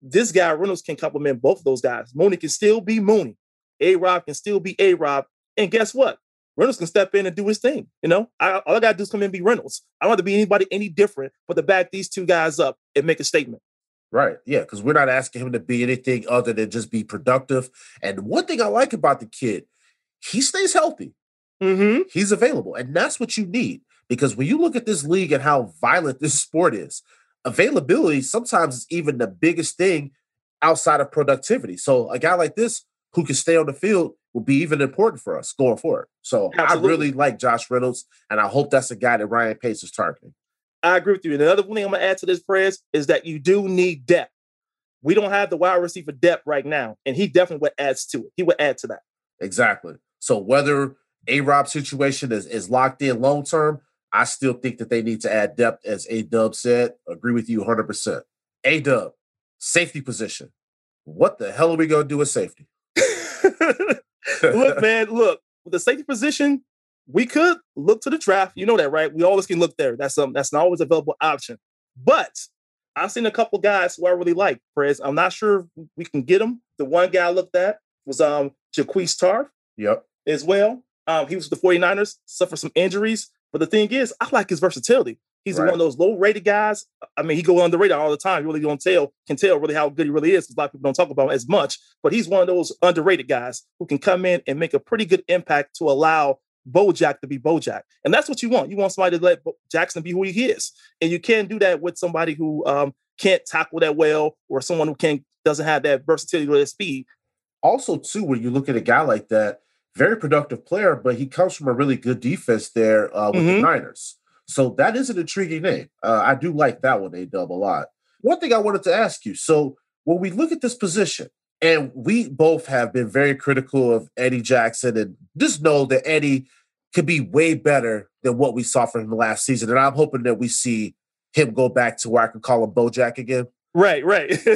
this guy Reynolds can complement both of those guys. Mooney can still be Mooney. A Rob can still be A Rob. And guess what? Reynolds can step in and do his thing. You know, I, all I got to do is come in and be Reynolds. I don't have to be anybody any different, but to back these two guys up and make a statement. Right. Yeah. Because we're not asking him to be anything other than just be productive. And one thing I like about the kid, he stays healthy. Mm-hmm. He's available. And that's what you need. Because when you look at this league and how violent this sport is, availability sometimes is even the biggest thing outside of productivity. So a guy like this who can stay on the field will be even important for us going forward. So Absolutely. I really like Josh Reynolds, and I hope that's a guy that Ryan Pace is targeting. I agree with you. And another thing I'm gonna add to this, Prez, is that you do need depth. We don't have the wide receiver depth right now, and he definitely would add to it. He would add to that. Exactly. So whether a Rob situation is, is locked in long term. I still think that they need to add depth, as A Dub said. Agree with you 100%. A Dub, safety position. What the hell are we going to do with safety? look, man, look, with the safety position, we could look to the draft. You know that, right? We always can look there. That's um, that's not always available option. But I've seen a couple guys who I really like. Prez, I'm not sure we can get them. The one guy I looked at was um Jaquiski Tartt. Yep. As well. Um, he was with the 49ers, suffered some injuries. But the thing is, I like his versatility. He's right. one of those low rated guys. I mean, he go on the radar all the time. You really don't tell, can tell really how good he really is. Because a lot of people don't talk about him as much. But he's one of those underrated guys who can come in and make a pretty good impact to allow Bojack to be Bojack. And that's what you want. You want somebody to let Bo- Jackson be who he is. And you can't do that with somebody who um, can't tackle that well or someone who can't doesn't have that versatility or that speed. Also, too, when you look at a guy like that, very productive player, but he comes from a really good defense there uh, with mm-hmm. the Niners. So that is an intriguing name. Uh, I do like that one, A Dub, a lot. One thing I wanted to ask you so when we look at this position, and we both have been very critical of Eddie Jackson, and just know that Eddie could be way better than what we saw from him last season. And I'm hoping that we see him go back to where I can call him Bojack again. Right, right.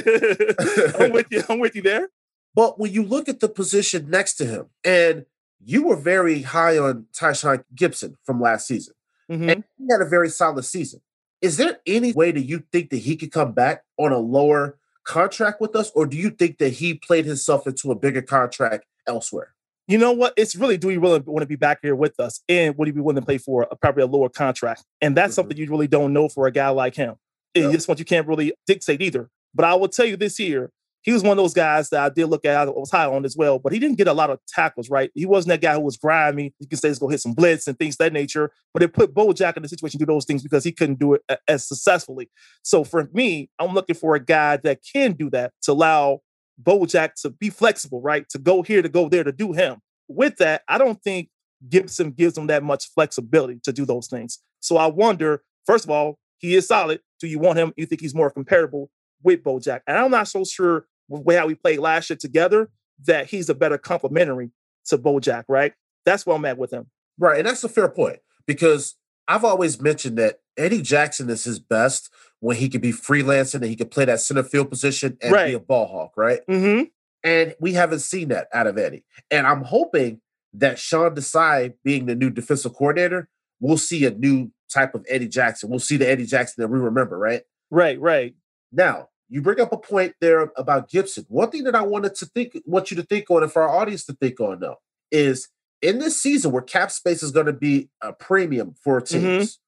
I'm with you. I'm with you there. But when you look at the position next to him, and you were very high on Tashaun Gipson from last season, mm-hmm. and he had a very solid season. Is there any way that you think that he could come back on a lower contract with us, or do you think that he played himself into a bigger contract elsewhere? you know what? It's really do he really want to be back here with us, and would he be willing to play for a, probably a lower contract? And that's Mhm. something you really don't know for a guy like him. And It's what you can't really dictate either. But I will tell you this year, he was one of those guys that I did look at. I was high on as well, but he didn't get a lot of tackles. Right? He wasn't that guy who was grimy. You can say he's gonna hit some blitz and things that nature. But it put Bojack in the situation to do those things because he couldn't do it as successfully. So for me, I'm looking for a guy that can do that to allow Bojack to be flexible, right? To go here, to go there, to do him. With that, I don't think Gipson gives him that much flexibility to do those things. So I wonder, first of all, he is solid. Do you want him? You think he's more comparable with Bojack? And I'm not so sure how we played last year together that he's a better complementary to Bojack, right? That's where I'm at with him. Right, and that's a fair point because I've always mentioned that Eddie Jackson is his best when he could be freelancing and he could play that center field position and Right. be a ball hawk, right? Mm-hmm. And we haven't seen that out of Eddie. And I'm hoping that Sean Desai, being the new defensive coordinator, we'll see a new type of Eddie Jackson. We'll see the Eddie Jackson that we remember, right? Right, right. Now, you bring up a point there about Gipson. One thing that I wanted to think, want you to think on, and for our audience to think on, though, is in this season where cap space is going to be a premium for teams.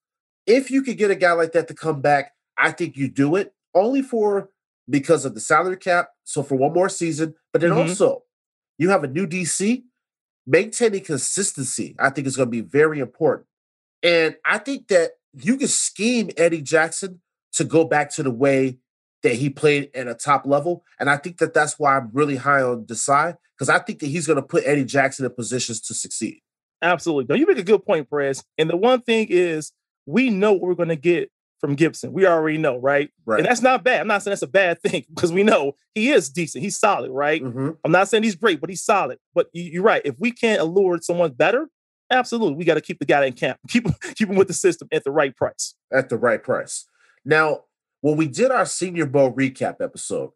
If you could get a guy like that to come back, I think you do it only for because of the salary cap. So for one more season, but then Mhm. also you have a new DC. Maintaining consistency, I think, is going to be very important. And I think that you can scheme Eddie Jackson to go back to the way that he played at a top level. And I think that that's why I'm really high on Desai, because I think that he's going to put Eddie Jackson in positions to succeed. Absolutely. No, you make a good point, Perez. And the one thing is, we know what we're going to get from Gipson. We already know, right? Right. And that's not bad. I'm not saying that's a bad thing because we know he is decent. He's solid, right? Mhm. I'm not saying he's great, but he's solid. But you- you're right. If we can't allure someone better, absolutely, we got to keep the guy in camp. Keep him, keep him with the system at the right price. At the right price. Now, when we did our Senior Bowl recap episode,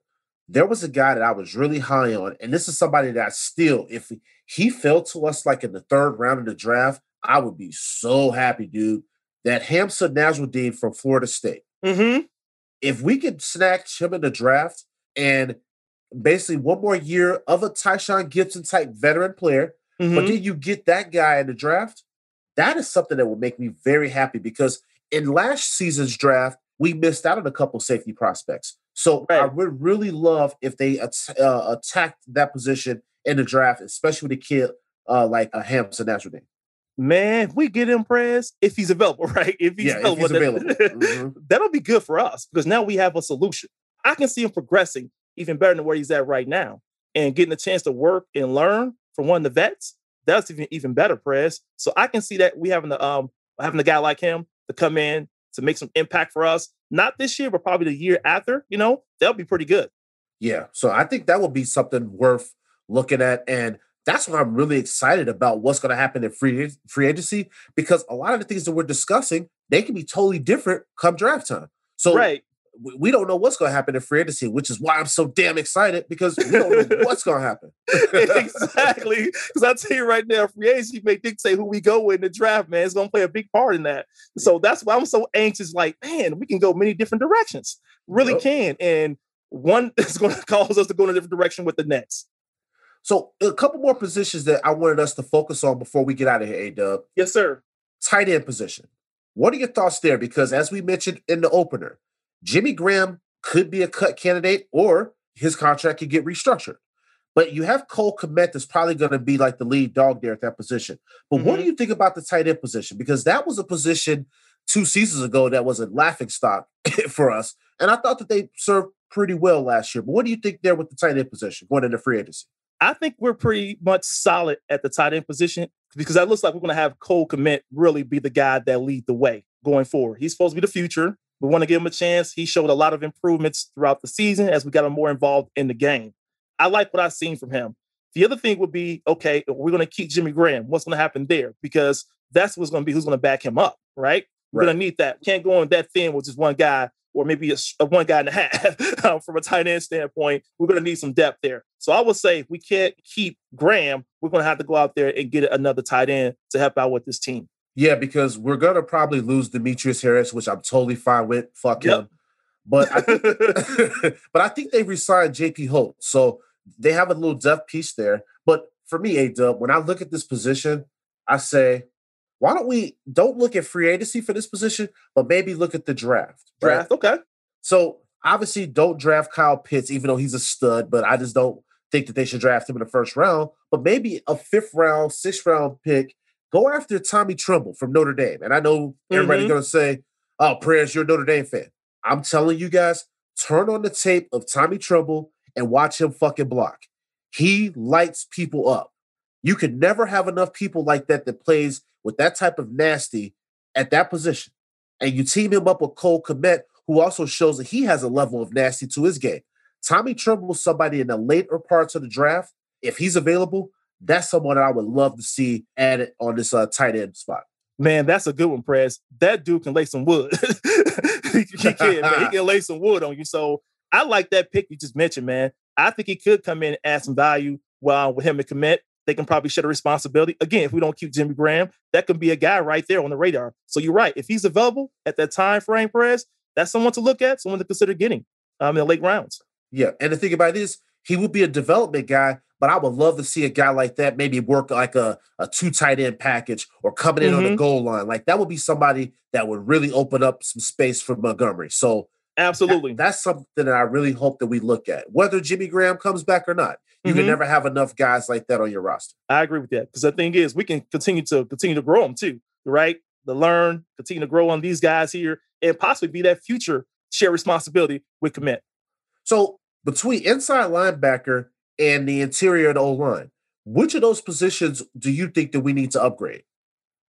there was a guy that I was really high on. And this is somebody that I still, if he fell to us like in the third round of the draft, I would be so happy, dude. That Hamsah Nasirildeen from Florida State. Mm-hmm. if we could snatch him in the draft and basically one more year of a Tashaun Gipson type veteran player, but Mm-hmm. then you get that guy in the draft, that is something that would make me very happy because in last season's draft, we missed out on a couple safety prospects. So I would really love if they at- uh, attacked that position in the draft, especially with a kid uh, like uh, Hamsah Nasirildeen. Man, we get him Prez if he's available, right? If he's Yeah, if available, he's then- available. Mhm. that'll be good for us because now we have a solution. I can see him progressing even better than where he's at right now and getting a chance to work and learn from one of the vets. That's even even better, Prez. So I can see that we having the um having a guy like him to come in to make some impact for us. Not this year, but probably the year after. You know, that'll be pretty good. Yeah. So I think that would be something worth looking at. And that's why I'm really excited about what's going to happen in free, free agency because a lot of the things that we're discussing, they can be totally different come draft time. So right. We, don't know what's going to happen in free agency, which is why I'm so damn excited because we don't know what's going to happen. exactly. Because I tell you right now, free agency may dictate who we go in the draft, man. It's gonna play a big part in that. So that's why I'm so anxious. Like, man, we can go many different directions. Really Yep. can. And one is gonna cause us to go in a different direction with the next. So a couple more positions that I wanted us to focus on before we get out of here, A Dub. Yes, sir. tight end position. What are your thoughts there? Because as we mentioned in the opener, Jimmy Graham could be a cut candidate or his contract could get restructured. But you have Cole Kmet that's probably going to be like the lead dog there at that position. But what do mm-hmm. you think about the tight end position? Because that was a position two seasons ago that was a laughing stock for us. And I thought that they served pretty well last year. But what do you think there with the tight end position going into free agency? I think we're pretty much solid at the tight end position because that looks like we're going to have Cole Kmet really be the guy that lead the way going forward. He's supposed to be the future. We want to give him a chance. He showed a lot of improvements throughout the season as we got him more involved in the game. I like what I've seen from him. The other thing would be okay, we're going to keep Jimmy Graham. What's going to happen there? Because that's what's going to be who's going to back him up, right? We're Right. going to need that. Can't go on that thin with just one guy or maybe a one guy and a half um, from a tight end standpoint. We're going to need some depth there. So I would say if we can't keep Graham, we're going to have to go out there and get another tight end to help out with this team. Yeah, because we're gonna probably lose Demetrius Harris, which I'm totally fine with. Fuck Yep. him. But I think, but I think they resigned JP Holtz, so they have a little depth piece there. But for me, A Dub, when I look at this position, I say, why don't we don't look at free agency for this position, but maybe look at the draft. right? Draft, okay. So obviously, don't draft Kyle Pitts, even though he's a stud. But I just don't think that they should draft him in the first round. But maybe a fifth round, sixth round pick. Go after Tommy Tremble from Notre Dame. And I know everybody's Mhm. going to say, "Oh, prayers, you're a Notre Dame fan." I'm telling you guys, turn on the tape of Tommy Tremble and watch him fucking block. He lights people up. You could never have enough people like that that plays with that type of nasty at that position. And you team him up with Cole Kmet, who also shows that he has a level of nasty to his game. Tommy Tremble, is somebody in the later parts of the draft, if he's available, that's someone that I would love to see added on this uh, tight end spot. Man, that's a good one, Prez. That dude can lay some wood. he, he can, man. He can lay some wood on you. So I like that pick you just mentioned, man. I think he could come in and add some value while with him and Kmet. They can probably share the responsibility. Again, if we don't keep Jimmy Graham, that could be a guy right there on the radar. So you're right. If he's available at that time frame, Perez, that's someone to look at, someone to consider getting um, in the late rounds. Yeah, and the thing about it is, he would be a development guy, but I would love to see a guy like that maybe work like a, a two tight end package or coming in on the Mhm. goal line. Like that would be somebody that would really open up some space for Montgomery. So that- Absolutely. that's something that I really hope that we look at, whether Jimmy Graham comes back or not. You can Mhm. never have enough guys like that on your roster. I agree with that because the thing is, we can continue to continue to grow them too, right? To learn, continue to grow on these guys here, and possibly be that future share responsibility with Kmet. So between inside linebacker and the interior of the O line, which of those positions do you think that we need to upgrade?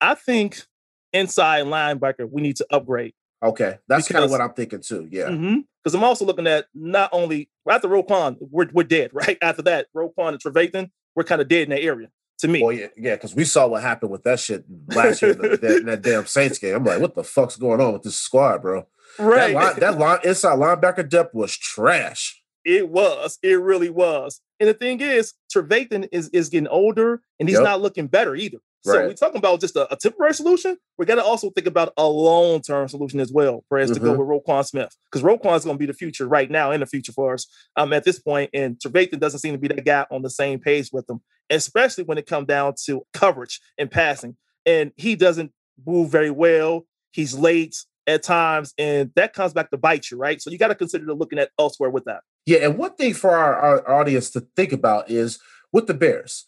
I think inside linebacker we need to upgrade Okay, that's kind of what I'm thinking too. Yeah. Mm-hmm, because I'm also looking at not only after Roquan, we're we're dead, right? After that, Roquan and Trevathan, we're kind of dead in that area to me. Well, yeah, yeah, because we saw what happened with that shit last year that, in that damn Saints game. I'm like, what the fuck's going on with this squad, bro? right? That, line, that line, inside linebacker depth was trash. It was. It really was. And the thing is, Trevathan is is getting older and he's Yep. not looking better either. So Right. we're talking about just a, a temporary solution. We got to also think about a long term solution as well, Perez, to go Mhm. with Roquan Smith because Roquan is going to be the future right now in the future for us um, at this point. And Trevathan doesn't seem to be that guy on the same page with them, especially when it comes down to coverage and passing. And he doesn't move very well. He's late at times, and that comes back to bite you, right? So you got to consider looking at elsewhere with that. Yeah, and one thing for our, our audience to think about is with the Bears,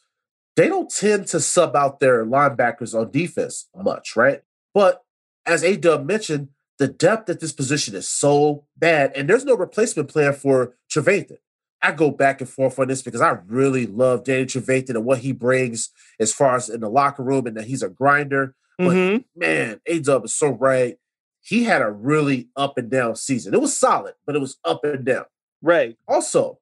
they don't tend to sub out their linebackers on defense much, right? But as A Dub mentioned, the depth at this position is so bad, and there's no replacement plan for Trevathan. I go back and forth on this because I really love Danny Trevathan and what he brings as far as in the locker room, and that he's a grinder. But- Mhm. Man, A Dub is so right. He had a really up and down season. It was solid, but it was up and down. Right. Also,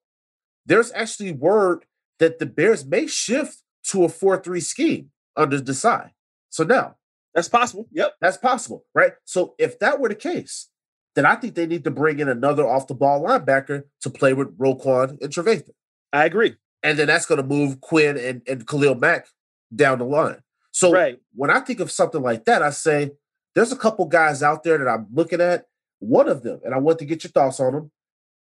there's actually word that the Bears may shift to a 4 3 scheme under Desai. So now That's possible. Yep. that's possible, right? So if that were the case, then I think they need to bring in another off the ball linebacker to play with Roquan and Trevathan. I agree. And then that's going to move Quinn and, and Khalil Mack down the line. So right. when I think of something like that, I say there's a couple guys out there that I'm looking at. One of them, and I want to get your thoughts on them,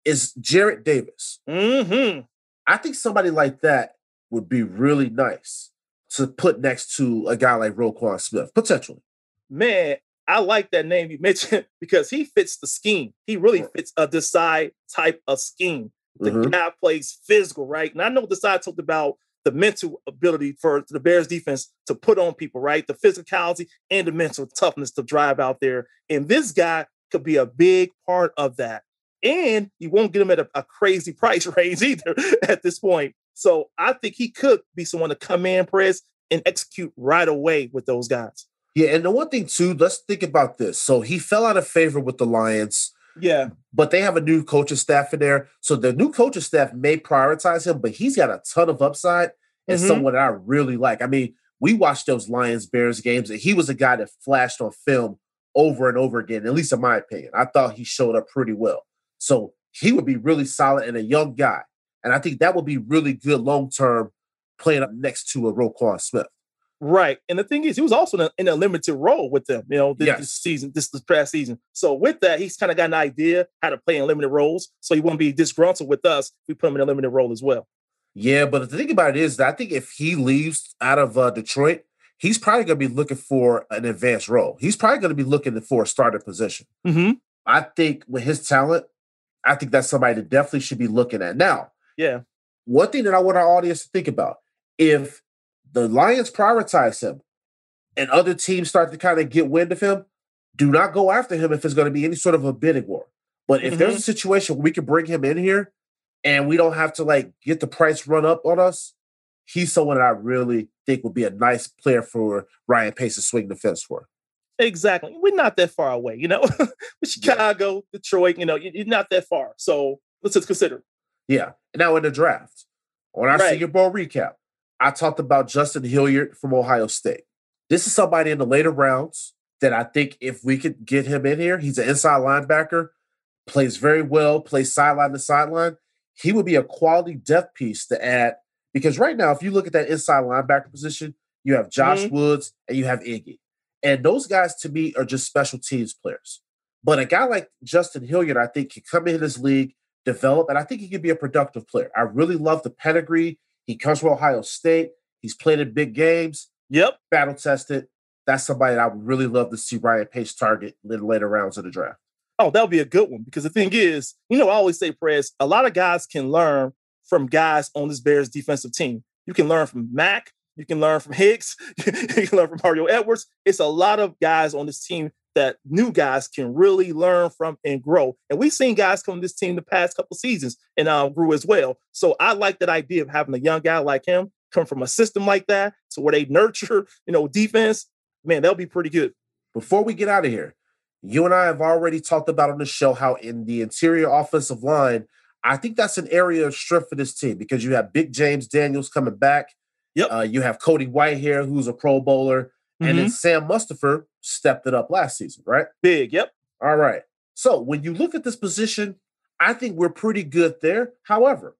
is Jarrad Davis. hmm I think somebody like that would be really nice to put next to a guy like Roquan Smith, potentially. Man, I like that name you mentioned because he fits the scheme. He really fits a Desai type of scheme. The Mhm. guy plays physical, right? And I know Desai talked about the mental ability for the Bears defense to put on people, right? The physicality and the mental toughness to drive out there. And this guy could be a big part of that. And you won't get him at a, a crazy price range either at this point. So I think he could be someone to come in, press, and execute right away with those guys. Yeah, and the one thing too, let's think about this. So he fell out of favor with the Lions, Yeah. but they have a new coaching staff in there. So the new coaching staff may prioritize him, but he's got a ton of upside and Mhm. someone that I really like. I mean, we watched those Lions Bears games, and he was a guy that flashed on film over and over again, at least in my opinion. I thought he showed up pretty well. So he would be really solid and a young guy. And I think that would be really good long term playing up next to a Roquan Smith. Right. And the thing is, he was also in a, in a limited role with them, you know, this, Yes. this season, this, this past season. So with that, he's kind of got an idea how to play in limited roles. So he won't be disgruntled with us if we put him in a limited role as well. Yeah, but the thing about it is that I think if he leaves out of uh, Detroit, he's probably going to be looking for an advanced role. He's probably going to be looking for a starter position. Mm-hmm. I think with his talent, I think that's somebody that definitely should be looking at. Now, Yeah. one thing that I want our audience to think about if the Lions prioritize him and other teams start to kind of get wind of him, do not go after him if it's going to be any sort of a bidding war. But if there's a mm-hmm. situation where we can bring him in here and we don't have to like get the price run up on us, he's someone that I really think would be a nice player for Ryan Pace to swing the fence for. Exactly. We're not that far away, you know. With Chicago, Detroit, you know, you- you're not that far. So let's just consider. Yeah. Now in the draft, on our Right. Senior Bowl recap, I talked about Justin Hilliard from Ohio State. This is somebody in the later rounds that I think if we could get him in here, he's an inside linebacker, plays very well, plays sideline to sideline. He would be a quality depth piece to add because right now, if you look at that inside linebacker position, you have Josh Mhm. Woods and you have Iggy. And those guys to me are just special teams players. But a guy like Justin Hilliard, I think, can come in this league, develop, and I think he could be a productive player. I really love the pedigree. He comes from Ohio State. He's played in big games, Yep. battle tested. That's somebody that I would really love to see Ryan Pace target in the later rounds of the draft. Oh, that would be a good one because the thing is, you know, I always say, Prez, a lot of guys can learn from guys on this Bears defensive team. You can learn from Mack, you can learn from Hicks, you can learn from Mario Edwards. It's a lot of guys on this team that new guys can really learn from and grow. And we've seen guys come to this team the past couple seasons and uh, grew as well. So I like that idea of having a young guy like him come from a system like that to where they nurture, you know, defense. Man, that'll be pretty good. Before we get out of here, you and I have already talked about on the show how in the interior offensive line, I think that's an area of strength for this team because you have Big James Daniels coming back. Yep. Uh, you have Cody Whitehair, who's a Pro Bowler, and then mm-hmm. Sam Mustipher stepped it up last season, right? Big, yep. All right. So when you look at this position, I think we're pretty good there. However,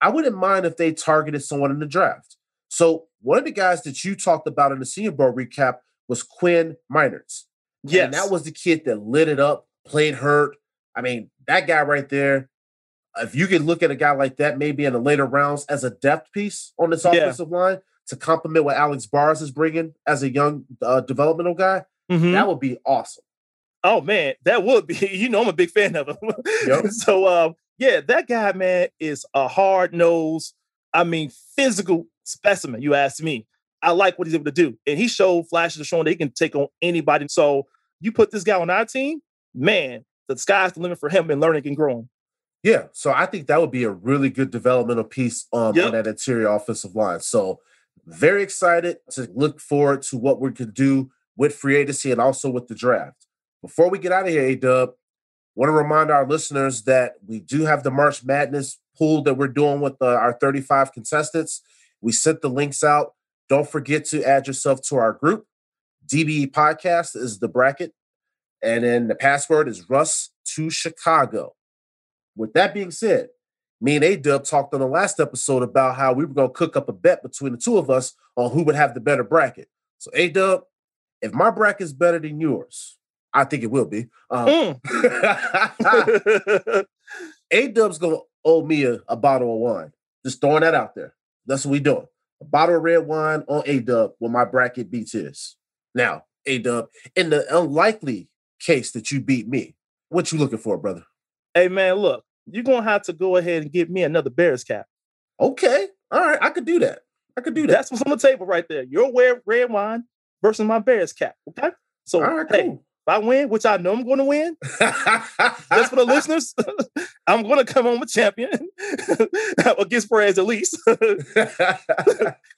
I wouldn't mind if they targeted someone in the draft. So one of the guys that you talked about in the Senior Bowl recap was Quinn Meinerz. Yes. And that was the kid that lit it up, played hurt. I mean, that guy right there. If you could look at a guy like that, maybe in the later rounds as a depth piece on this Yeah. offensive line to complement what Alex Bars is bringing as a young uh, developmental guy, Mhm. that would be awesome. Oh man, that would be. You know, I'm a big fan of him. Yep. so, um, yeah, that guy, man, is a hard nosed. I mean, physical specimen. You ask me. I like what he's able to do, and he showed flashes of showing that he can take on anybody. So, you put this guy on our team, man. The sky's the limit for him and learning and growing. Yeah, so I think that would be a really good developmental piece um, Yep. on that interior offensive line. So very excited to look forward to what we could do with free agency and also with the draft. Before we get out of here, Dub, want to remind our listeners that we do have the March Madness pool that we're doing with uh, our 35 contestants. We sent the links out. Don't forget to add yourself to our group. DBE Podcast is the bracket, and then the password is Russ to Chicago. With that being said, me and A Dub talked on the last episode about how we were going to cook up a bet between the two of us on who would have the better bracket. So, A Dub, if my bracket is better than yours, I think it will be. Um, Mm. A Dub's going to owe me a, a bottle of wine. Just throwing that out there. That's what we doing. A bottle of red wine on A Dub when my bracket beats his. Now, A Dub, in the unlikely case that you beat me, what you looking for, brother? hey, man, look, you're gonna have to go ahead and give me another Bears cap. Okay. All right. I could do that. I could do that. That's what's on the table right there. Your red red wine versus my Bears cap. Okay. So, All right, hey, cool. if I win, which I know I'm going to win, just for the listeners, I'm going to come home a champion against Perez at least. I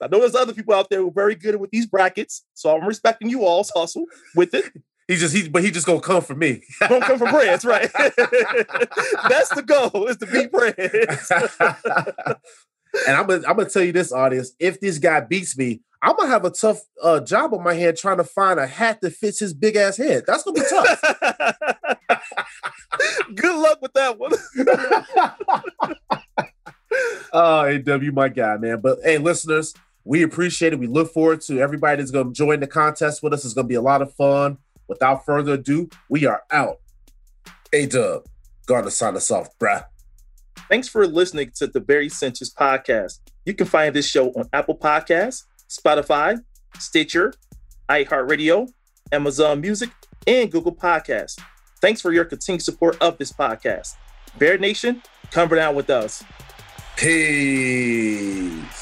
know there's other people out there who are very good with these brackets, so I'm respecting you all's hustle with it. He just he but he just gonna come for me. Gonna come from Perez, right? That's the goal is to beat Perez. and I'm gonna I'm gonna tell you this, audience. If this guy beats me, I'm gonna have a tough uh, job on my hand trying to find a hat that fits his big ass head. That's gonna be tough. Good luck with that one. oh, AW, my guy, man. But hey, listeners, we appreciate it. We look forward to everybody that's gonna join the contest with us. It's gonna be a lot of fun. Without further ado, we are out. A Dub, gonna sign us off, bruh. Thanks for listening to the Barry Sanchez podcast. You can find this show on Apple Podcasts, Spotify, Stitcher, iHeartRadio, Amazon Music, and Google Podcasts. Thanks for your continued support of this podcast. Bear Nation, come down with us. Peace.